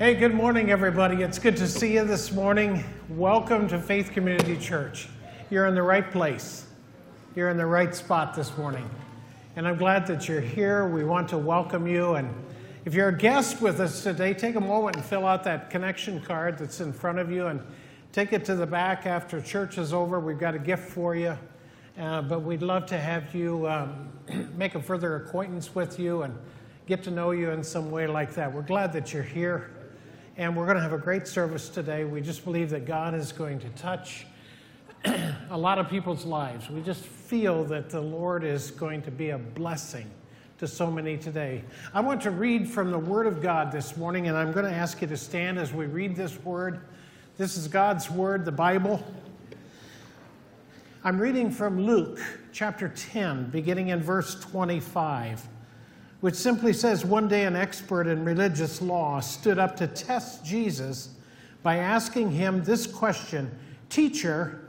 Hey, good morning, everybody. It's good to see you this morning. Welcome to Faith Community Church. You're in the right place, you're in the right spot this morning. And I'm glad that you're here. We want to welcome you. And if you're a guest with us today, take a moment and fill out that connection card that's in front of you and take it to the back after church is over. We've got a gift for you. Uh, but we'd love to have you um, make a further acquaintance with you and get to know you in some way like that. We're glad that you're here. And we're going to have a great service today. We just believe that God is going to touch a lot of people's lives. We just feel that the Lord is going to be a blessing to so many today. I want to read from the Word of God this morning, and I'm going to ask you to stand as we read this Word. This is God's Word, the Bible. I'm reading from Luke chapter 10, beginning in verse 25 which simply says one day an expert in religious law stood up to test Jesus by asking him this question Teacher,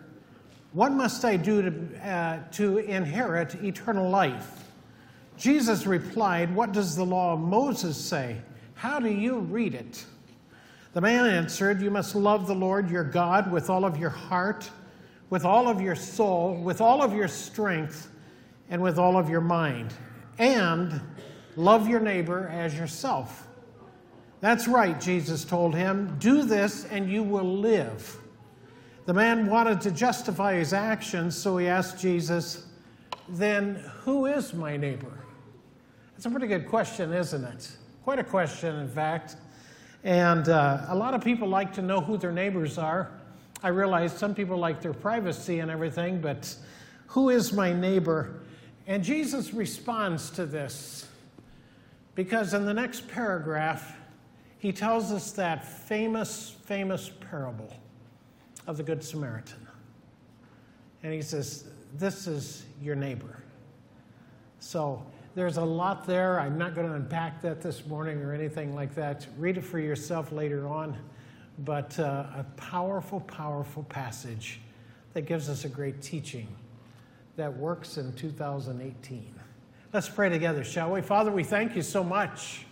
what must I do to, uh, to inherit eternal life? Jesus replied, What does the law of Moses say? How do you read it? The man answered, You must love the Lord your God with all of your heart, with all of your soul, with all of your strength, and with all of your mind. And Love your neighbor as yourself. That's right, Jesus told him. Do this and you will live. The man wanted to justify his actions, so he asked Jesus, Then who is my neighbor? That's a pretty good question, isn't it? Quite a question, in fact. And uh, a lot of people like to know who their neighbors are. I realize some people like their privacy and everything, but who is my neighbor? And Jesus responds to this because in the next paragraph, he tells us that famous, famous parable of the Good Samaritan. And he says, This is your neighbor. So there's a lot there. I'm not going to unpack that this morning or anything like that. Read it for yourself later on. But uh, a powerful, powerful passage that gives us a great teaching that works in 2018. Let's pray together, shall we? Father, we thank you so much.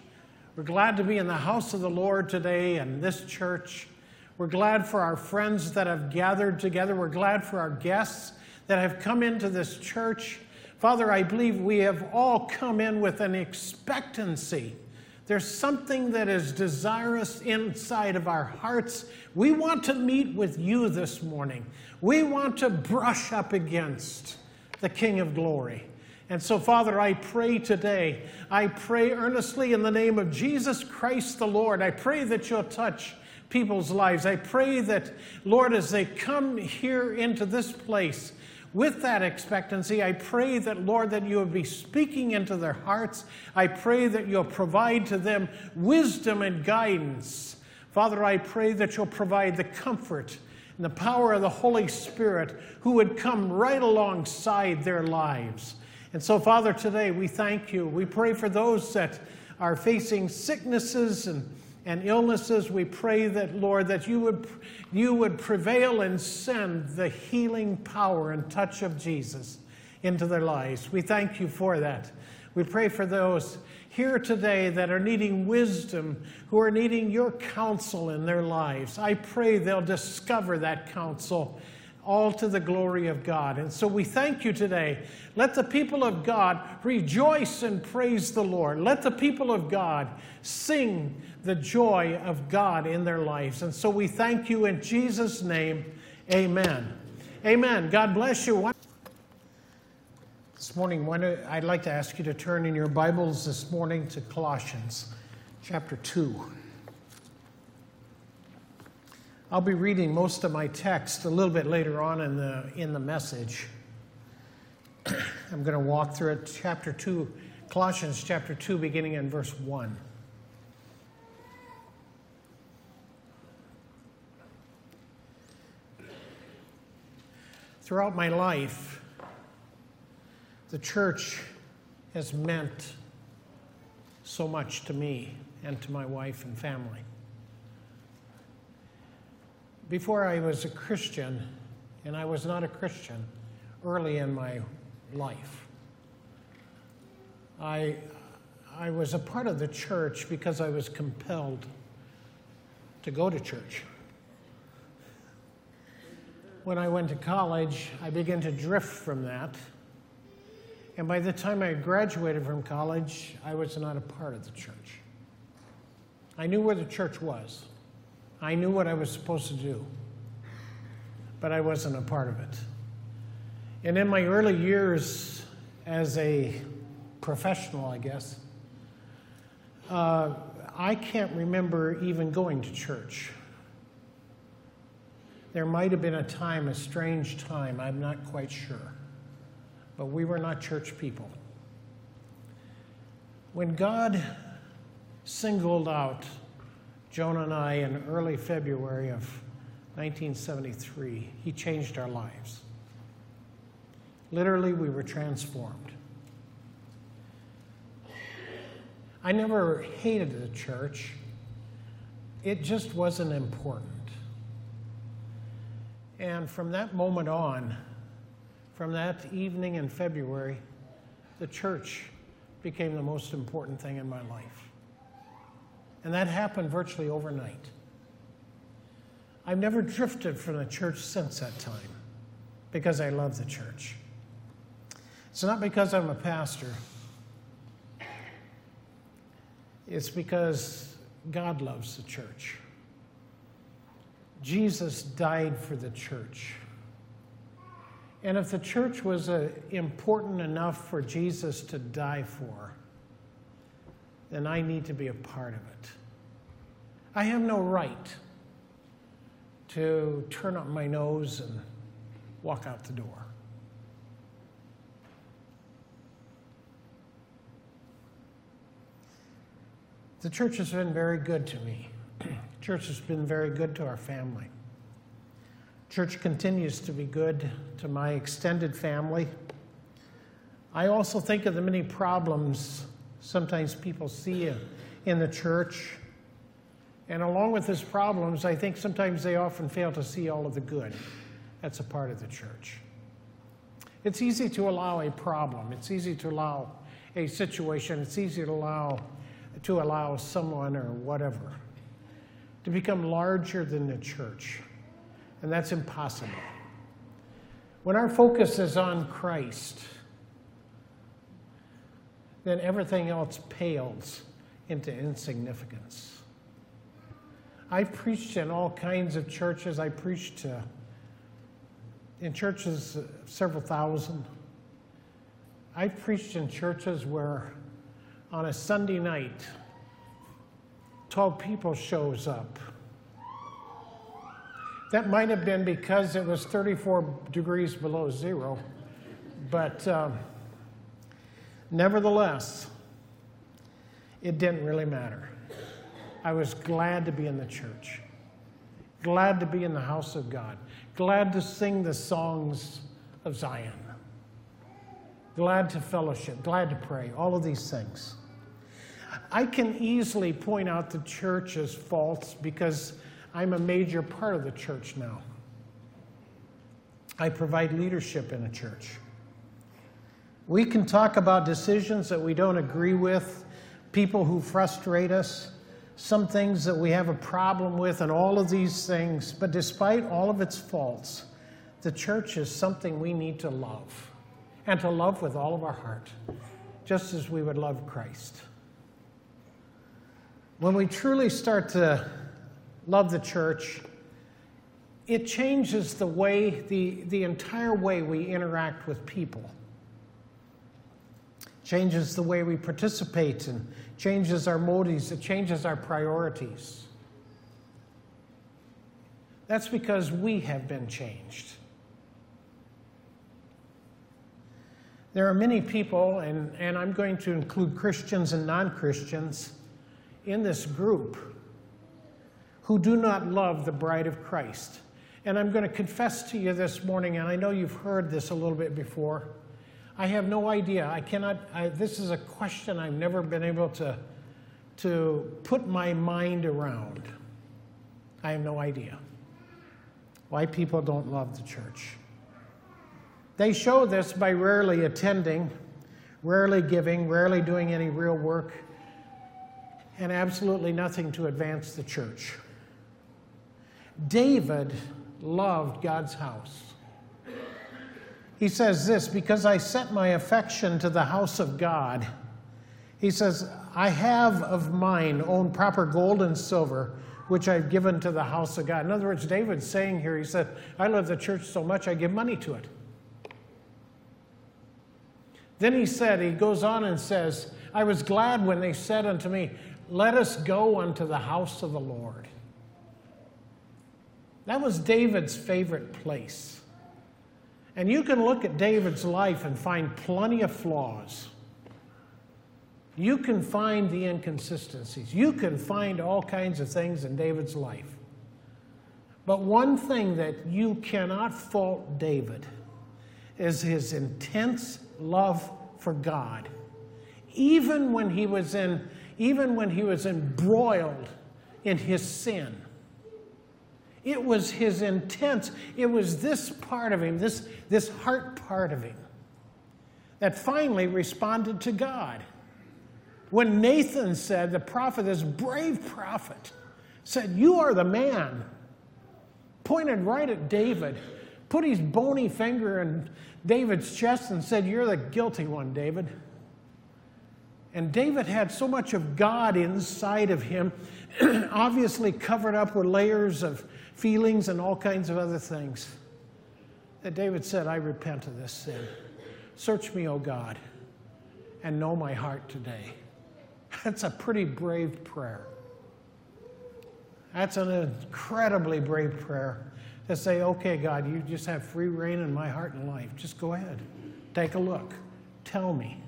We're glad to be in the house of the Lord today and this church. We're glad for our friends that have gathered together. We're glad for our guests that have come into this church. Father, I believe we have all come in with an expectancy. There's something that is desirous inside of our hearts. We want to meet with you this morning. We want to brush up against the King of Glory. And so, Father, I pray today, I pray earnestly in the name of Jesus Christ the Lord. I pray that you'll touch people's lives. I pray that, Lord, as they come here into this place, with that expectancy, I pray that, Lord, that you will be speaking into their hearts. I pray that you'll provide to them wisdom and guidance. Father, I pray that you'll provide the comfort and the power of the Holy Spirit who would come right alongside their lives. And so, Father, today we thank you. We pray for those that are facing sicknesses and, and illnesses. We pray that, Lord, that you would, you would prevail and send the healing power and touch of Jesus into their lives. We thank you for that. We pray for those here today that are needing wisdom, who are needing your counsel in their lives. I pray they'll discover that counsel all to the glory of God. And so we thank you today. Let the people of God rejoice and praise the Lord. Let the people of God sing the joy of God in their lives. And so we thank you in Jesus' name. Amen. Amen. God bless you. This morning, I'd like to ask you to turn in your Bibles this morning to Colossians chapter 2. I'll be reading most of my text a little bit later on in the, in the message. I'm going to walk through it, chapter 2, Colossians chapter 2, beginning in verse 1. Throughout my life, the church has meant so much to me and to my wife and family before I was a Christian, and I was not a Christian early in my life, I, I was a part of the church because I was compelled to go to church. When I went to college, I began to drift from that. And by the time I graduated from college, I was not a part of the church. I knew where the church was, I knew what I was supposed to do, but I wasn't a part of it. And in my early years as a professional, I guess, uh, I can't remember even going to church. There might have been a time, a strange time, I'm not quite sure. But we were not church people. When God singled out Jonah and I in early February of 1973, He changed our lives. Literally, we were transformed. I never hated the church, it just wasn't important. And from that moment on, from that evening in February, the church became the most important thing in my life. And that happened virtually overnight. I've never drifted from the church since that time because I love the church. It's not because I'm a pastor, it's because God loves the church. Jesus died for the church. And if the church was uh, important enough for Jesus to die for, then I need to be a part of it. I have no right to turn up my nose and walk out the door. The church has been very good to me. church has been very good to our family. Church continues to be good to my extended family. I also think of the many problems sometimes people see in the church. And along with his problems, I think sometimes they often fail to see all of the good that's a part of the church. It's easy to allow a problem, it's easy to allow a situation, it's easy to allow to allow someone or whatever to become larger than the church and that's impossible. When our focus is on Christ, then everything else pales into insignificance. I've preached in all kinds of churches. I preached uh, in churches uh, several thousand. I've preached in churches where on a Sunday night, 12 people shows up that might have been because it was 34 degrees below zero, but um, nevertheless, it didn't really matter. I was glad to be in the church, glad to be in the house of God, glad to sing the songs of Zion, glad to fellowship, glad to pray, all of these things. I can easily point out the church's faults because I'm a major part of the church now. I provide leadership in a church. We can talk about decisions that we don't agree with, people who frustrate us, some things that we have a problem with, and all of these things. But despite all of its faults, the church is something we need to love, and to love with all of our heart, just as we would love Christ. When we truly start to love the church, it changes the way, the, the entire way we interact with people. Changes the way we participate and changes our motives, it changes our priorities. That's because we have been changed. There are many people, and, and I'm going to include Christians and non Christians in this group who do not love the bride of Christ. And I'm going to confess to you this morning, and I know you've heard this a little bit before. I have no idea. I cannot, I, this is a question I've never been able to, to put my mind around. I have no idea why people don't love the church. They show this by rarely attending, rarely giving, rarely doing any real work, and absolutely nothing to advance the church. David loved God's house. He says this because I set my affection to the house of God. He says, I have of mine own proper gold and silver, which I've given to the house of God. In other words, David's saying here, he said, I love the church so much, I give money to it. Then he said, he goes on and says, I was glad when they said unto me, Let us go unto the house of the Lord. That was David's favorite place. And you can look at David's life and find plenty of flaws. You can find the inconsistencies. You can find all kinds of things in David's life. But one thing that you cannot fault David is his intense love for God. Even when he was in, even when he was embroiled in his sin. It was his intense, it was this part of him, this, this heart part of him, that finally responded to God. When Nathan said, the prophet, this brave prophet, said, You are the man, pointed right at David, put his bony finger in David's chest and said, You're the guilty one, David. And David had so much of God inside of him, obviously covered up with layers of feelings and all kinds of other things, that David said, I repent of this sin. Search me, O God, and know my heart today. That's a pretty brave prayer. That's an incredibly brave prayer to say, okay, God, you just have free rein in my heart and life. Just go ahead. Take a look. Tell me.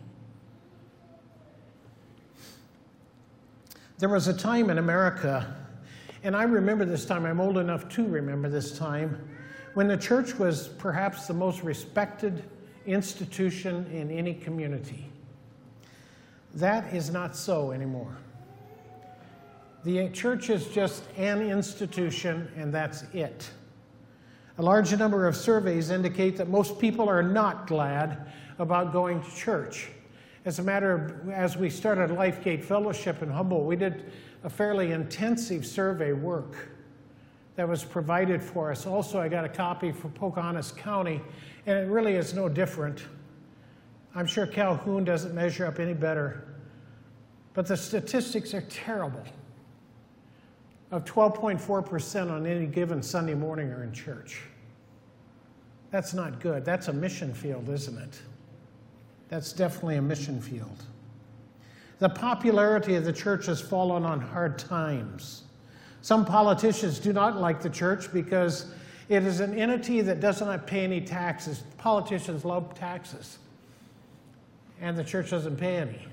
There was a time in America, and I remember this time, I'm old enough to remember this time, when the church was perhaps the most respected institution in any community. That is not so anymore. The church is just an institution, and that's it. A large number of surveys indicate that most people are not glad about going to church. As a matter of, as we started Lifegate Fellowship in Humboldt, we did a fairly intensive survey work that was provided for us. Also, I got a copy for Pocahontas County, and it really is no different. I'm sure Calhoun doesn't measure up any better, but the statistics are terrible. Of 12.4% on any given Sunday morning are in church. That's not good. That's a mission field, isn't it? That's definitely a mission field. The popularity of the church has fallen on hard times. Some politicians do not like the church because it is an entity that does not pay any taxes. Politicians love taxes, and the church doesn't pay any.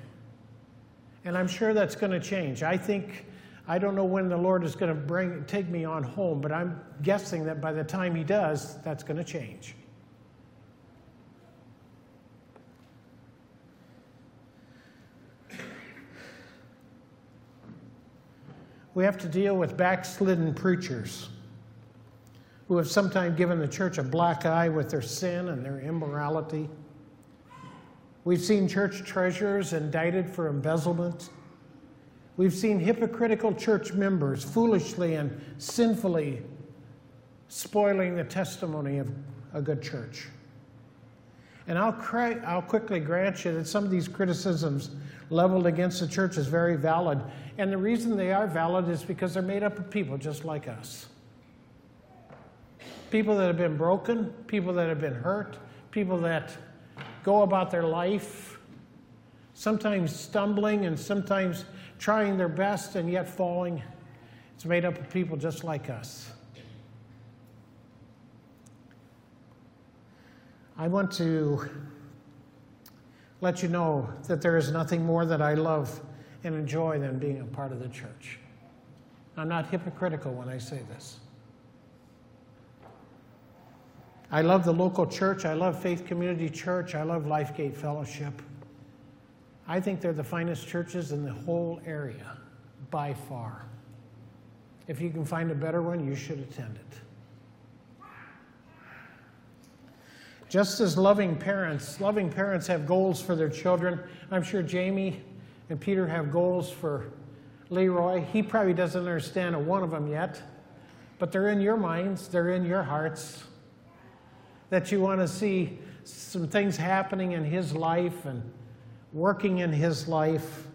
And I'm sure that's going to change. I think, I don't know when the Lord is going to bring, take me on home, but I'm guessing that by the time He does, that's going to change. We have to deal with backslidden preachers who have sometimes given the church a black eye with their sin and their immorality. We've seen church treasurers indicted for embezzlement. We've seen hypocritical church members foolishly and sinfully spoiling the testimony of a good church. And I'll, I'll quickly grant you that some of these criticisms leveled against the church is very valid. And the reason they are valid is because they're made up of people just like us. People that have been broken, people that have been hurt, people that go about their life, sometimes stumbling and sometimes trying their best and yet falling. It's made up of people just like us. I want to let you know that there is nothing more that I love and enjoy than being a part of the church. I'm not hypocritical when I say this. I love the local church. I love Faith Community Church. I love Lifegate Fellowship. I think they're the finest churches in the whole area, by far. If you can find a better one, you should attend it. Just as loving parents, loving parents have goals for their children. I'm sure Jamie and Peter have goals for Leroy. He probably doesn't understand a one of them yet, but they're in your minds, they're in your hearts. That you want to see some things happening in his life and working in his life.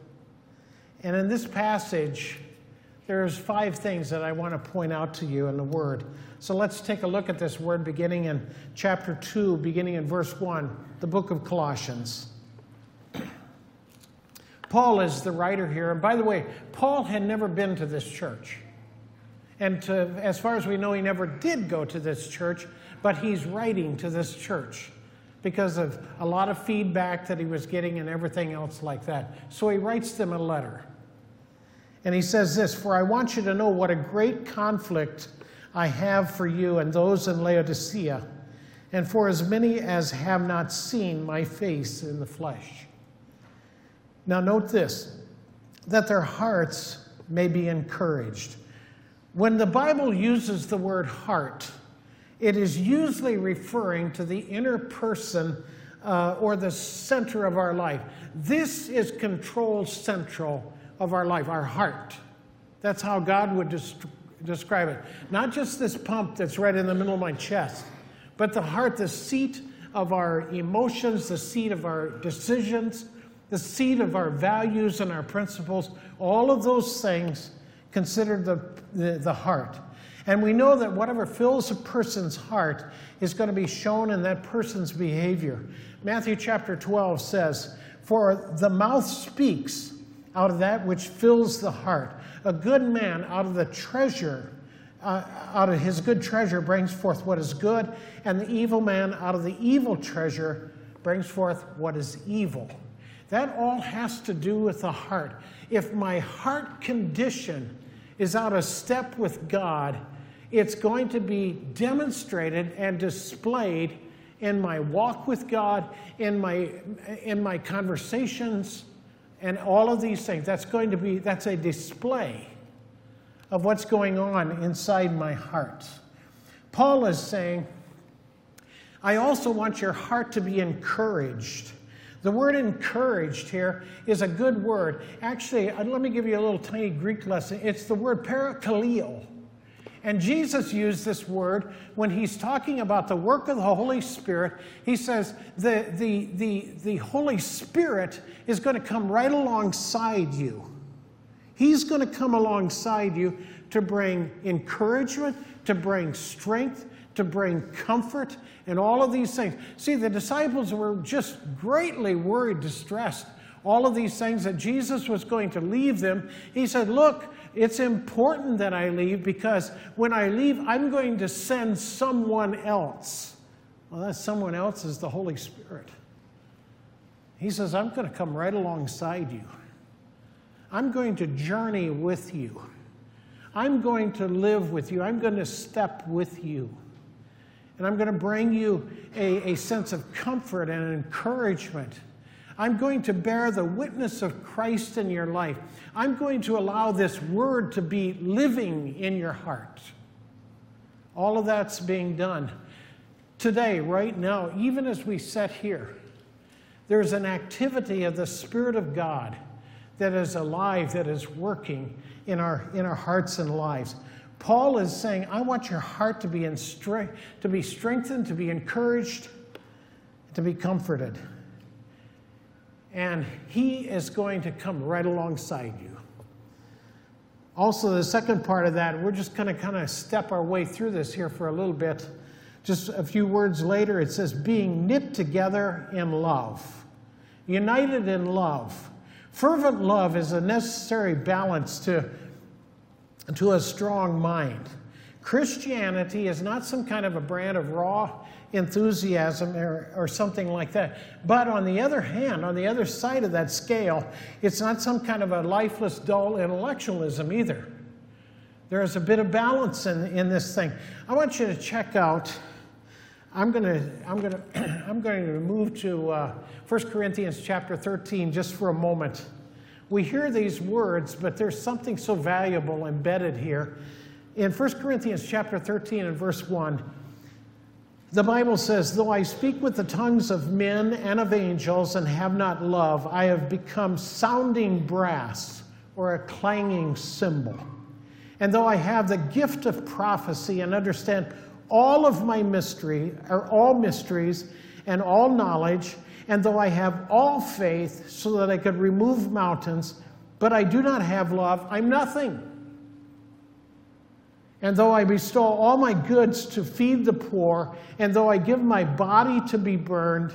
And in this passage, there's five things that I want to point out to you in the word. So let's take a look at this word beginning in chapter 2, beginning in verse 1, the book of Colossians. Paul is the writer here. And by the way, Paul had never been to this church. And to, as far as we know, he never did go to this church, but he's writing to this church because of a lot of feedback that he was getting and everything else like that. So he writes them a letter. And he says this For I want you to know what a great conflict I have for you and those in Laodicea, and for as many as have not seen my face in the flesh. Now, note this that their hearts may be encouraged. When the Bible uses the word heart, it is usually referring to the inner person uh, or the center of our life. This is control central of our life, our heart. That's how God would des- describe it. Not just this pump that's right in the middle of my chest, but the heart, the seat of our emotions, the seat of our decisions, the seat of our values and our principles. All of those things considered the, the, the heart. And we know that whatever fills a person's heart is going to be shown in that person's behavior. Matthew chapter 12 says, For the mouth speaks out of that which fills the heart. A good man out of the treasure, uh, out of his good treasure, brings forth what is good, and the evil man out of the evil treasure brings forth what is evil. That all has to do with the heart. If my heart condition is out of step with God, it's going to be demonstrated and displayed in my walk with God, in my, in my conversations, and all of these things. That's going to be, that's a display of what's going on inside my heart. Paul is saying, I also want your heart to be encouraged. The word encouraged here is a good word. Actually, uh, let me give you a little tiny Greek lesson. It's the word parakaleo. And Jesus used this word when he's talking about the work of the Holy Spirit. He says the, the, the, the Holy Spirit is going to come right alongside you. He's going to come alongside you to bring encouragement, to bring strength, to bring comfort, and all of these things. See, the disciples were just greatly worried, distressed. All of these things that Jesus was going to leave them. He said, Look, it's important that I leave because when I leave, I'm going to send someone else. Well, that someone else is the Holy Spirit. He says, I'm going to come right alongside you. I'm going to journey with you. I'm going to live with you. I'm going to step with you. And I'm going to bring you a, a sense of comfort and encouragement I'm going to bear the witness of Christ in your life. I'm going to allow this word to be living in your heart. All of that's being done. Today, right now, even as we sit here, there's an activity of the Spirit of God that is alive, that is working in our, in our hearts and lives. Paul is saying, I want your heart to be, in strength, to be strengthened, to be encouraged, to be comforted and He is going to come right alongside you. Also, the second part of that, we're just going to kind of step our way through this here for a little bit. Just a few words later, it says, being knit together in love, united in love. Fervent love is a necessary balance to, to a strong mind. Christianity is not some kind of a brand of raw enthusiasm or, or something like that. But on the other hand, on the other side of that scale, it's not some kind of a lifeless, dull intellectualism either. There is a bit of balance in, in this thing. I want you to check out. I'm going to I'm going to I'm going to move to uh, 1 Corinthians chapter 13 just for a moment. We hear these words, but there's something so valuable embedded here. In 1 Corinthians chapter 13 and verse 1, the Bible says, Though I speak with the tongues of men and of angels and have not love, I have become sounding brass or a clanging cymbal. and though I have the gift of prophecy and understand all of my mystery, or all mysteries, and all knowledge, and though I have all faith so that I could remove mountains, but I do not have love, I'm nothing. And though I bestow all my goods to feed the poor, and though I give my body to be burned,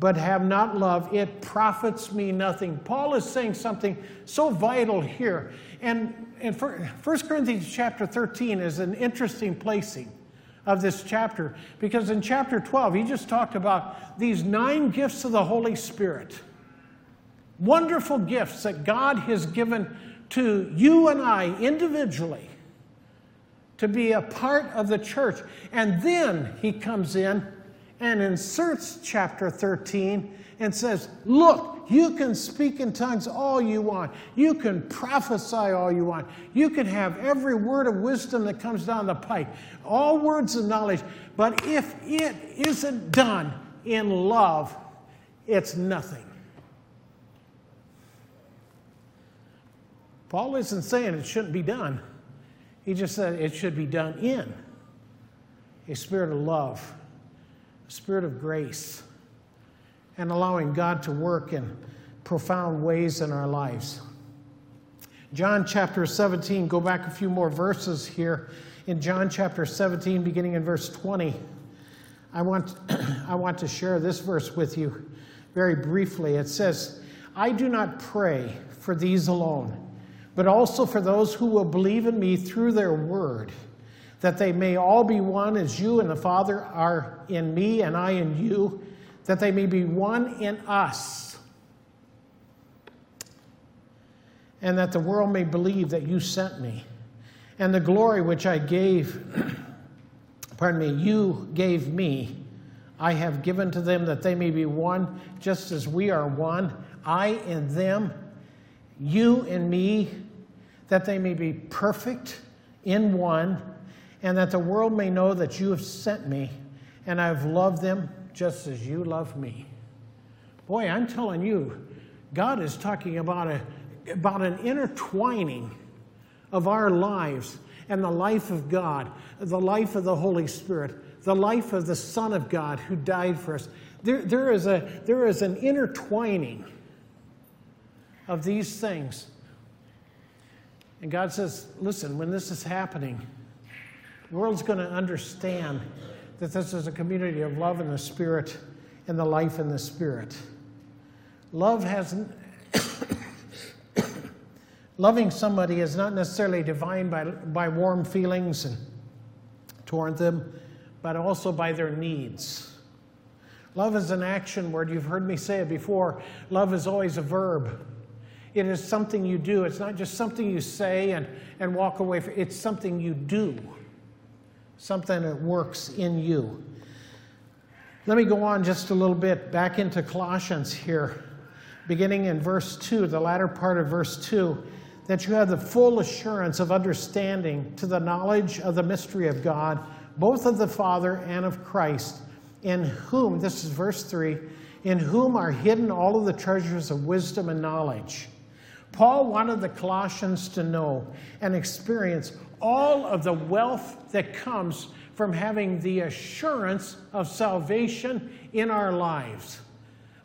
but have not love, it profits me nothing. Paul is saying something so vital here. And, and 1 Corinthians chapter 13 is an interesting placing of this chapter because in chapter 12, he just talked about these nine gifts of the Holy Spirit. Wonderful gifts that God has given to you and I individually to be a part of the church. And then he comes in and inserts chapter 13 and says, Look, you can speak in tongues all you want. You can prophesy all you want. You can have every word of wisdom that comes down the pike, all words of knowledge. But if it isn't done in love, it's nothing. Paul isn't saying it shouldn't be done. He just said it should be done in a spirit of love, a spirit of grace and allowing God to work in profound ways in our lives. John chapter 17, go back a few more verses here. In John chapter 17, beginning in verse 20, I want, I want to share this verse with you very briefly. It says, I do not pray for these alone, but also for those who will believe in me through their word, that they may all be one as you and the Father are in me and I in you that they may be one in us, and that the world may believe that you sent me. And the glory which I gave, pardon me, you gave me, I have given to them that they may be one, just as we are one, I in them, you in me, that they may be perfect in one, and that the world may know that you have sent me, and I have loved them just as you love me. Boy, I'm telling you, God is talking about, a, about an intertwining of our lives and the life of God, the life of the Holy Spirit, the life of the Son of God who died for us. There, there, is, a, there is an intertwining of these things. And God says, listen, when this is happening, the world's going to understand that this is a community of love in the Spirit and the life in the Spirit. Love has. Loving somebody is not necessarily defined by, by warm feelings and toward them, but also by their needs. Love is an action word. You've heard me say it before. Love is always a verb. It is something you do. It's not just something you say and, and walk away from. It's something you do something that works in you. Let me go on just a little bit back into Colossians here, beginning in verse 2, the latter part of verse 2, that you have the full assurance of understanding to the knowledge of the mystery of God, both of the Father and of Christ, in whom, this is verse 3, in whom are hidden all of the treasures of wisdom and knowledge. Paul wanted the Colossians to know and experience all of the wealth that comes from having the assurance of salvation in our lives.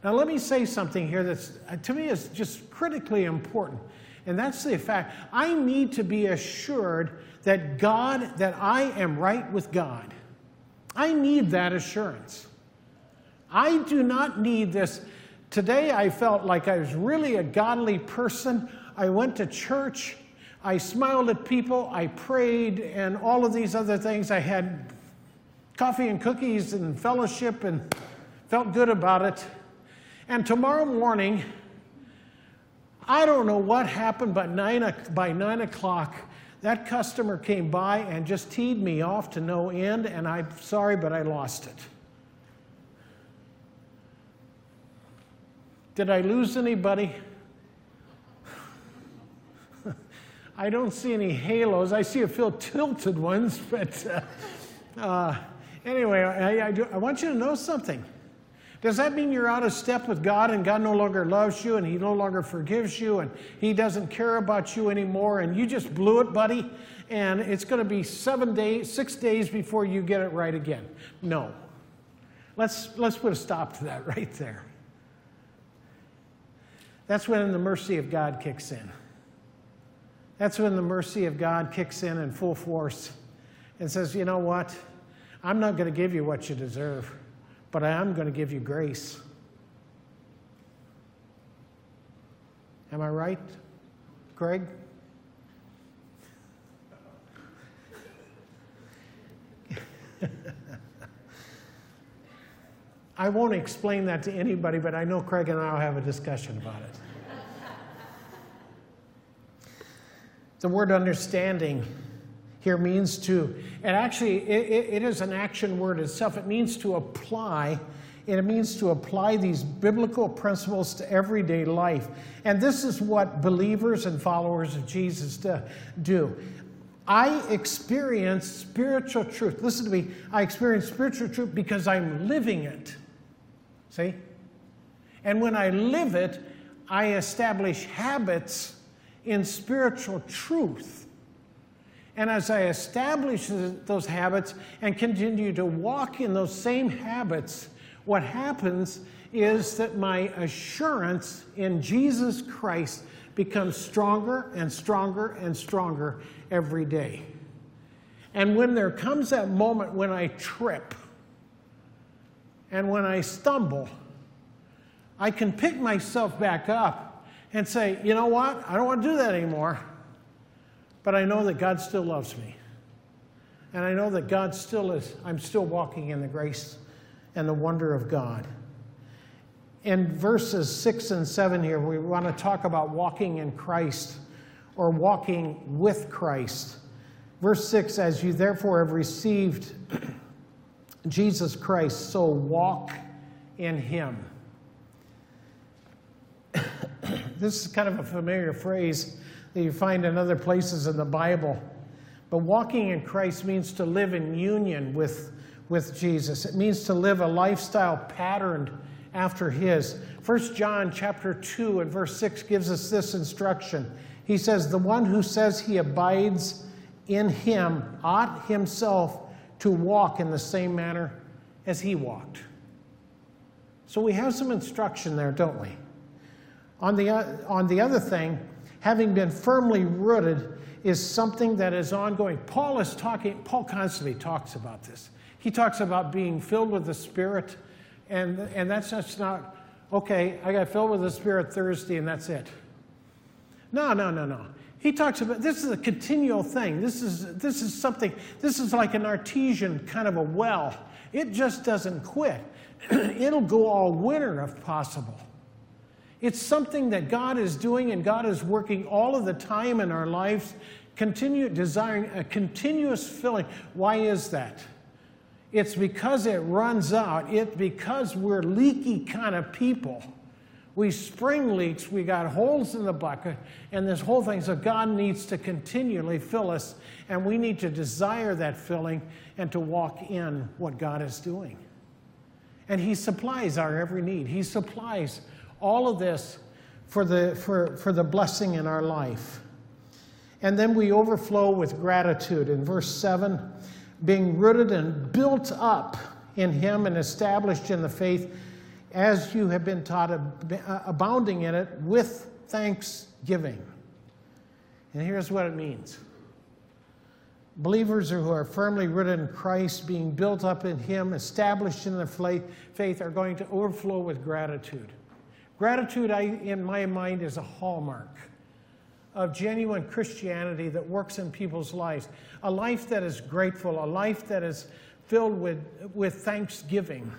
Now, let me say something here that's uh, to me is just critically important, and that's the fact I need to be assured that God, that I am right with God. I need that assurance. I do not need this. Today, I felt like I was really a godly person. I went to church I smiled at people, I prayed, and all of these other things. I had coffee and cookies and fellowship and felt good about it. And tomorrow morning, I don't know what happened, but nine, by nine o'clock, that customer came by and just teed me off to no end, and I'm sorry, but I lost it. Did I lose anybody? I don't see any halos. I see a few tilted ones, but uh, uh, anyway, I, I, do, I want you to know something. Does that mean you're out of step with God and God no longer loves you and He no longer forgives you and He doesn't care about you anymore and you just blew it, buddy? And it's going to be seven days, six days before you get it right again. No. Let's, let's put a stop to that right there. That's when the mercy of God kicks in. That's when the mercy of God kicks in in full force and says, you know what? I'm not going to give you what you deserve but I am going to give you grace. Am I right, Greg? I won't explain that to anybody, but I know Craig and I will have a discussion about it. The word understanding here means to, and actually it, it is an action word itself. It means to apply, and it means to apply these biblical principles to everyday life. And this is what believers and followers of Jesus do. I experience spiritual truth. Listen to me. I experience spiritual truth because I'm living it. See? And when I live it, I establish habits in spiritual truth. And as I establish those habits and continue to walk in those same habits, what happens is that my assurance in Jesus Christ becomes stronger and stronger and stronger every day. And when there comes that moment when I trip and when I stumble, I can pick myself back up and say, you know what? I don't want to do that anymore. But I know that God still loves me. And I know that God still is, I'm still walking in the grace and the wonder of God. In verses 6 and 7 here, we want to talk about walking in Christ or walking with Christ. Verse 6 As you therefore have received Jesus Christ, so walk in him. This is kind of a familiar phrase that you find in other places in the Bible. But walking in Christ means to live in union with, with Jesus. It means to live a lifestyle patterned after his. 1 John chapter 2 and verse 6 gives us this instruction. He says, The one who says he abides in him ought himself to walk in the same manner as he walked. So we have some instruction there, don't we? On the, on the other thing, having been firmly rooted is something that is ongoing. Paul is talking, Paul constantly talks about this. He talks about being filled with the Spirit, and, and that's just not, okay, I got filled with the Spirit Thursday and that's it. No, no, no, no. He talks about this is a continual thing. This is, this is something, this is like an artesian kind of a well. It just doesn't quit. It'll go all winter if possible. It's something that God is doing and God is working all of the time in our lives, continue desiring a continuous filling. Why is that? It's because it runs out. It's because we're leaky kind of people. We spring leaks, we got holes in the bucket, and this whole thing. So God needs to continually fill us, and we need to desire that filling and to walk in what God is doing. And He supplies our every need. He supplies all of this for the, for, for the blessing in our life. And then we overflow with gratitude. In verse 7, being rooted and built up in Him and established in the faith as you have been taught, abounding in it with thanksgiving. And here's what it means believers who are firmly rooted in Christ, being built up in Him, established in the faith, are going to overflow with gratitude. Gratitude, I, in my mind, is a hallmark of genuine Christianity that works in people's lives. A life that is grateful, a life that is filled with, with thanksgiving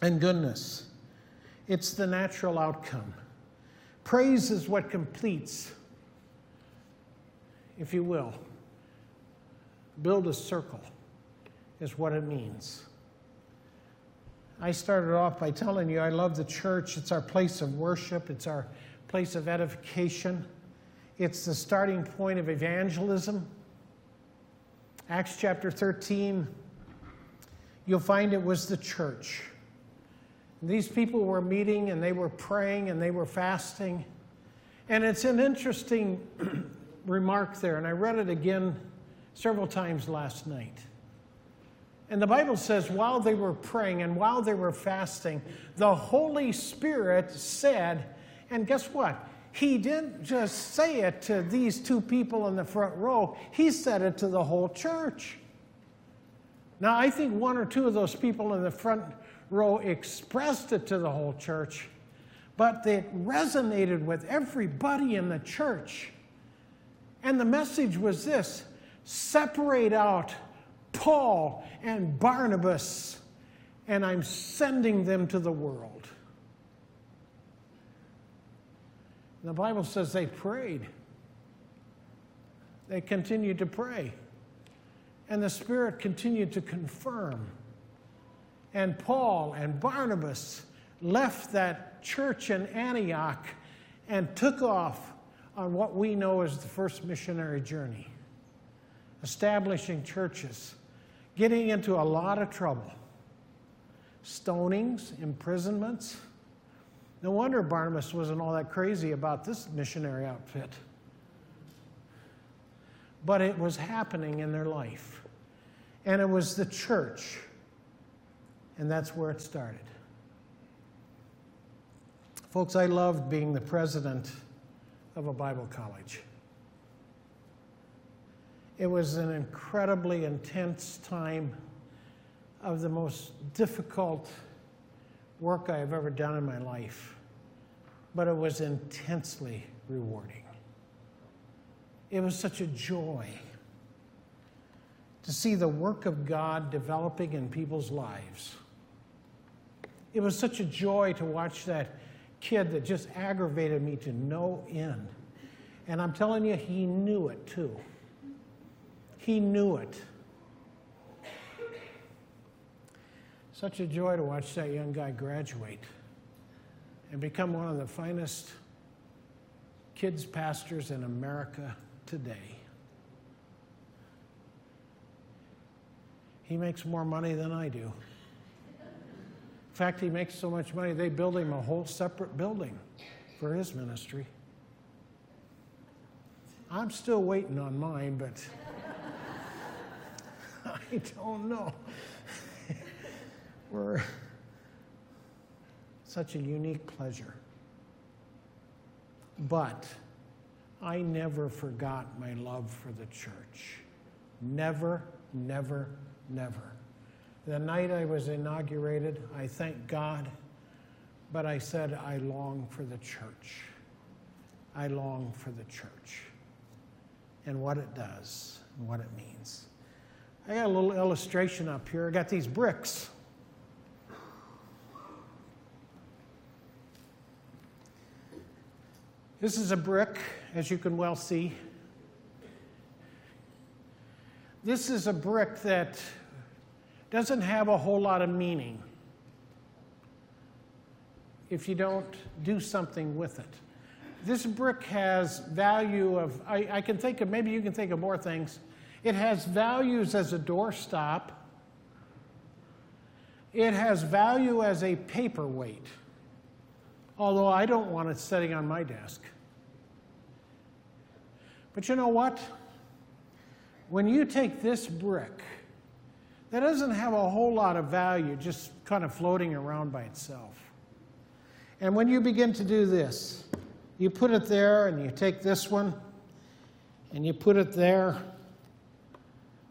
and goodness. It's the natural outcome. Praise is what completes, if you will. Build a circle is what it means. I started off by telling you I love the church. It's our place of worship, it's our place of edification, it's the starting point of evangelism. Acts chapter 13, you'll find it was the church These people were meeting and they were praying and they were fasting. And it's an interesting remark there, and I read it again several times last night. And the Bible says, while they were praying and while they were fasting, the Holy Spirit said, and guess what? He didn't just say it to these two people in the front row, he said it to the whole church. Now, I think one or two of those people in the front row expressed it to the whole church, but it resonated with everybody in the church. And the message was this separate out Paul and Barnabas, and I'm sending them to the world. the Bible says they prayed. They continued to pray. And the Spirit continued to confirm. And Paul and Barnabas left that church in Antioch and took off on what we know as the first missionary journey, establishing churches getting into a lot of trouble stonings, imprisonments. No wonder Barnabas wasn't all that crazy about this missionary outfit. But it was happening in their life. And it was the church. And that's where it started. Folks, I loved being the president of a Bible college. It was an incredibly intense time of the most difficult work I have ever done in my life, but it was intensely rewarding. It was such a joy to see the work of God developing in people's lives. It was such a joy to watch that kid that just aggravated me to no end. And I'm telling you, he knew it too. He knew it. Such a joy to watch that young guy graduate and become one of the finest kids pastors in America today. He makes more money than I do. In fact, he makes so much money, they build him a whole separate building for his ministry. I'm still waiting on mine, but. I don't know. We're such a unique pleasure. But I never forgot my love for the church. Never, never, never. The night I was inaugurated, I thanked God, but I said, I long for the church. I long for the church and what it does and what it means. I got a little illustration up here. I got these bricks. This is a brick, as you can well see. This is a brick that doesn't have a whole lot of meaning if you don't do something with it. This brick has value of, I, I can think of, maybe you can think of more things. It has values as a doorstop. It has value as a paperweight, although I don't want it sitting on my desk. But you know what? When you take this brick, that doesn't have a whole lot of value, just kind of floating around by itself. And when you begin to do this, you put it there and you take this one and you put it there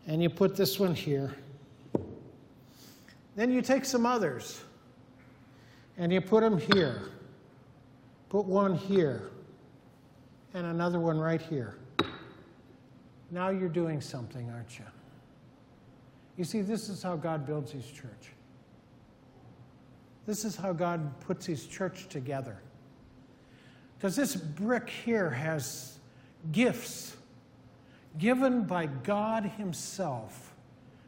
and you put this one here. Then you take some others and you put them here. Put one here and another one right here. Now you're doing something, aren't you? You see, this is how God builds his church. This is how God puts his church together. Because this brick here has gifts given by God Himself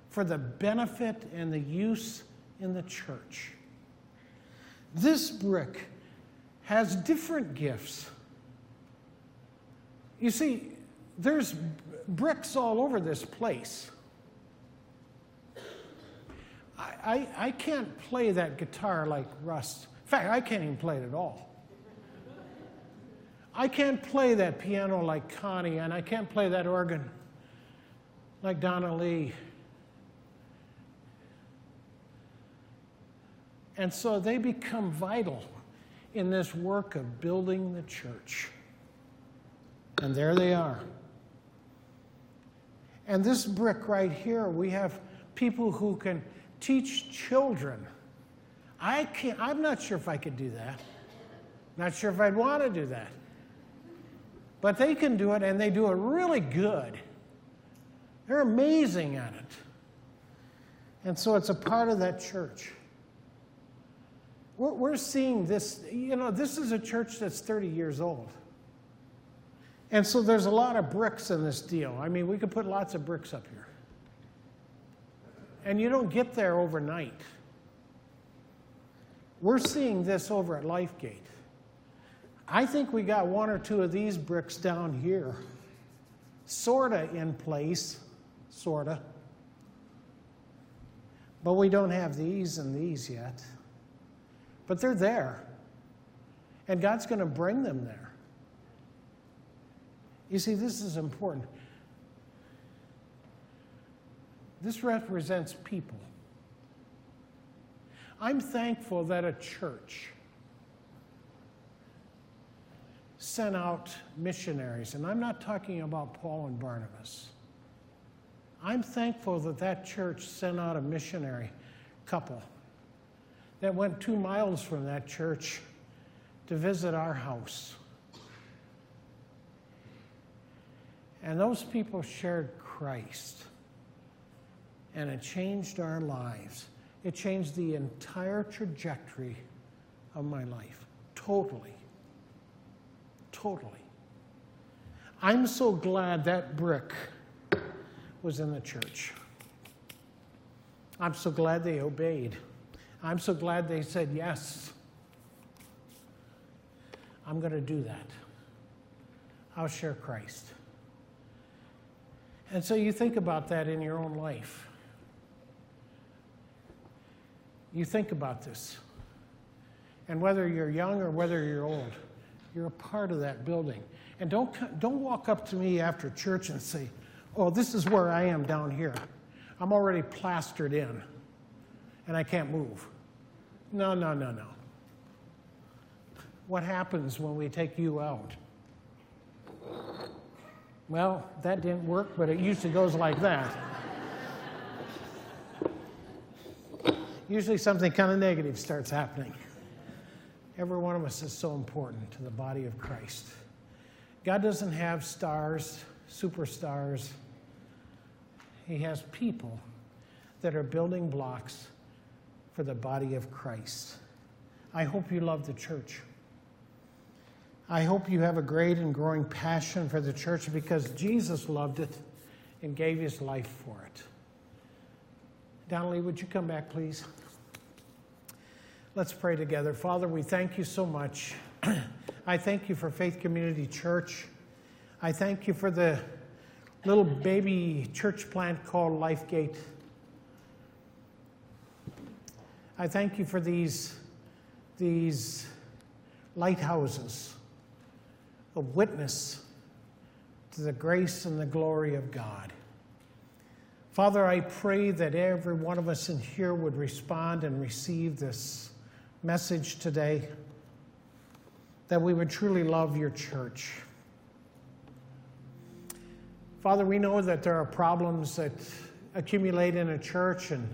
for the benefit and the use in the church. This brick has different gifts. You see, there's bricks all over this place. I, I, I can't play that guitar like Russ. In fact, I can't even play it at all. I can't play that piano like Connie, and I can't play that organ like Donna Lee. And so they become vital in this work of building the church. And there they are. And this brick right here, we have people who can teach children. I can't, I'm not sure if I could do that. Not sure if I'd want to do that. But they can do it, and they do it really good. They're amazing at it. And so it's a part of that church. We're, seeing this, you know, this is a church that's 30 years old. And so there's a lot of bricks in this deal. I mean, we could put lots of bricks up here. And you don't get there overnight. We're seeing this over at Lifegate. I think we got one or two of these bricks down here, sort of in place, sort of. But we don't have these and these yet. But they're there. And God's going to bring them there. You see, this is important. This represents people. I'm thankful that a church sent out missionaries, and I'm not talking about Paul and Barnabas. I'm thankful that that church sent out a missionary couple that went two miles from that church to visit our house. And those people shared Christ and it changed our lives. It changed the entire trajectory of my life. Totally. Totally. I'm so glad that brick was in the church. I'm so glad they obeyed. I'm so glad they said yes. I'm going to do that. I'll share Christ. And so you think about that in your own life. You think about this. And whether you're young or whether you're old, you're a part of that building. And don't, don't walk up to me after church and say, oh, this is where I am down here. I'm already plastered in and I can't move. No, no, no, no. What happens when we take you out? Well, that didn't work, but it usually goes like that. usually something kind of negative starts happening. Every one of us is so important to the body of Christ. God doesn't have stars, superstars. He has people that are building blocks for the body of Christ. I hope you love the church. I hope you have a great and growing passion for the church because Jesus loved it and gave his life for it. Donnelly, would you come back, please? Let's pray together. Father, we thank you so much. I thank you for Faith Community Church. I thank you for the little baby church plant called Lifegate. I thank you for these, these lighthouses of witness to the grace and the glory of God. Father, I pray that every one of us in here would respond and receive this message today, that we would truly love your church. Father, we know that there are problems that accumulate in a church and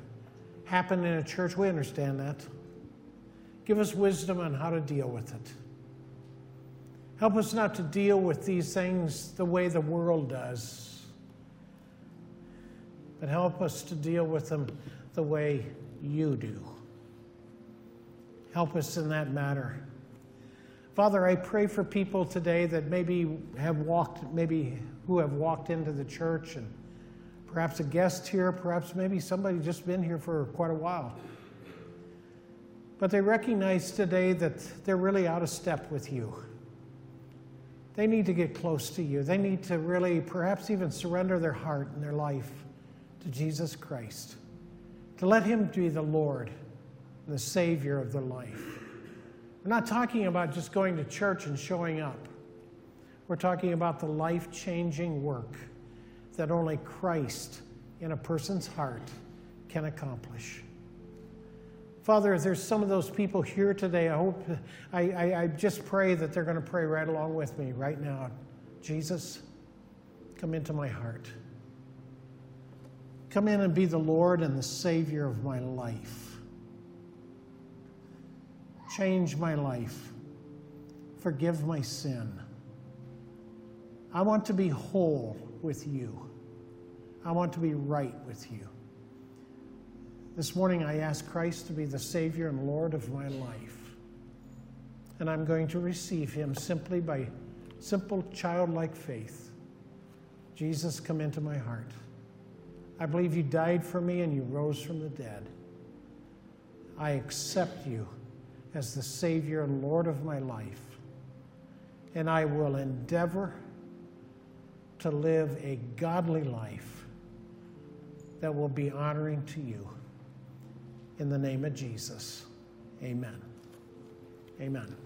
happen in a church. We understand that. Give us wisdom on how to deal with it. Help us not to deal with these things the way the world does but help us to deal with them the way you do. Help us in that matter. Father, I pray for people today that maybe have walked, maybe who have walked into the church and perhaps a guest here, perhaps maybe somebody just been here for quite a while. But they recognize today that they're really out of step with you. They need to get close to you. They need to really, perhaps even surrender their heart and their life to Jesus Christ. to let Him be the Lord the Savior of their life. We're not talking about just going to church and showing up. We're talking about the life changing work that only Christ in a person's heart can accomplish. Father, if there's some of those people here today, I hope, I, I, I just pray that they're going to pray right along with me right now. Jesus, come into my heart. Come in and be the Lord and the Savior of my life. Change my life. Forgive my sin. I want to be whole with you. I want to be right with you. This morning, I ask Christ to be the Savior and Lord of my life. And I'm going to receive Him simply by simple childlike faith. Jesus, come into my heart. I believe you died for me and you rose from the dead. I accept you as the Savior and Lord of my life. And I will endeavor to live a godly life that will be honoring to you. In the name of Jesus, amen. Amen.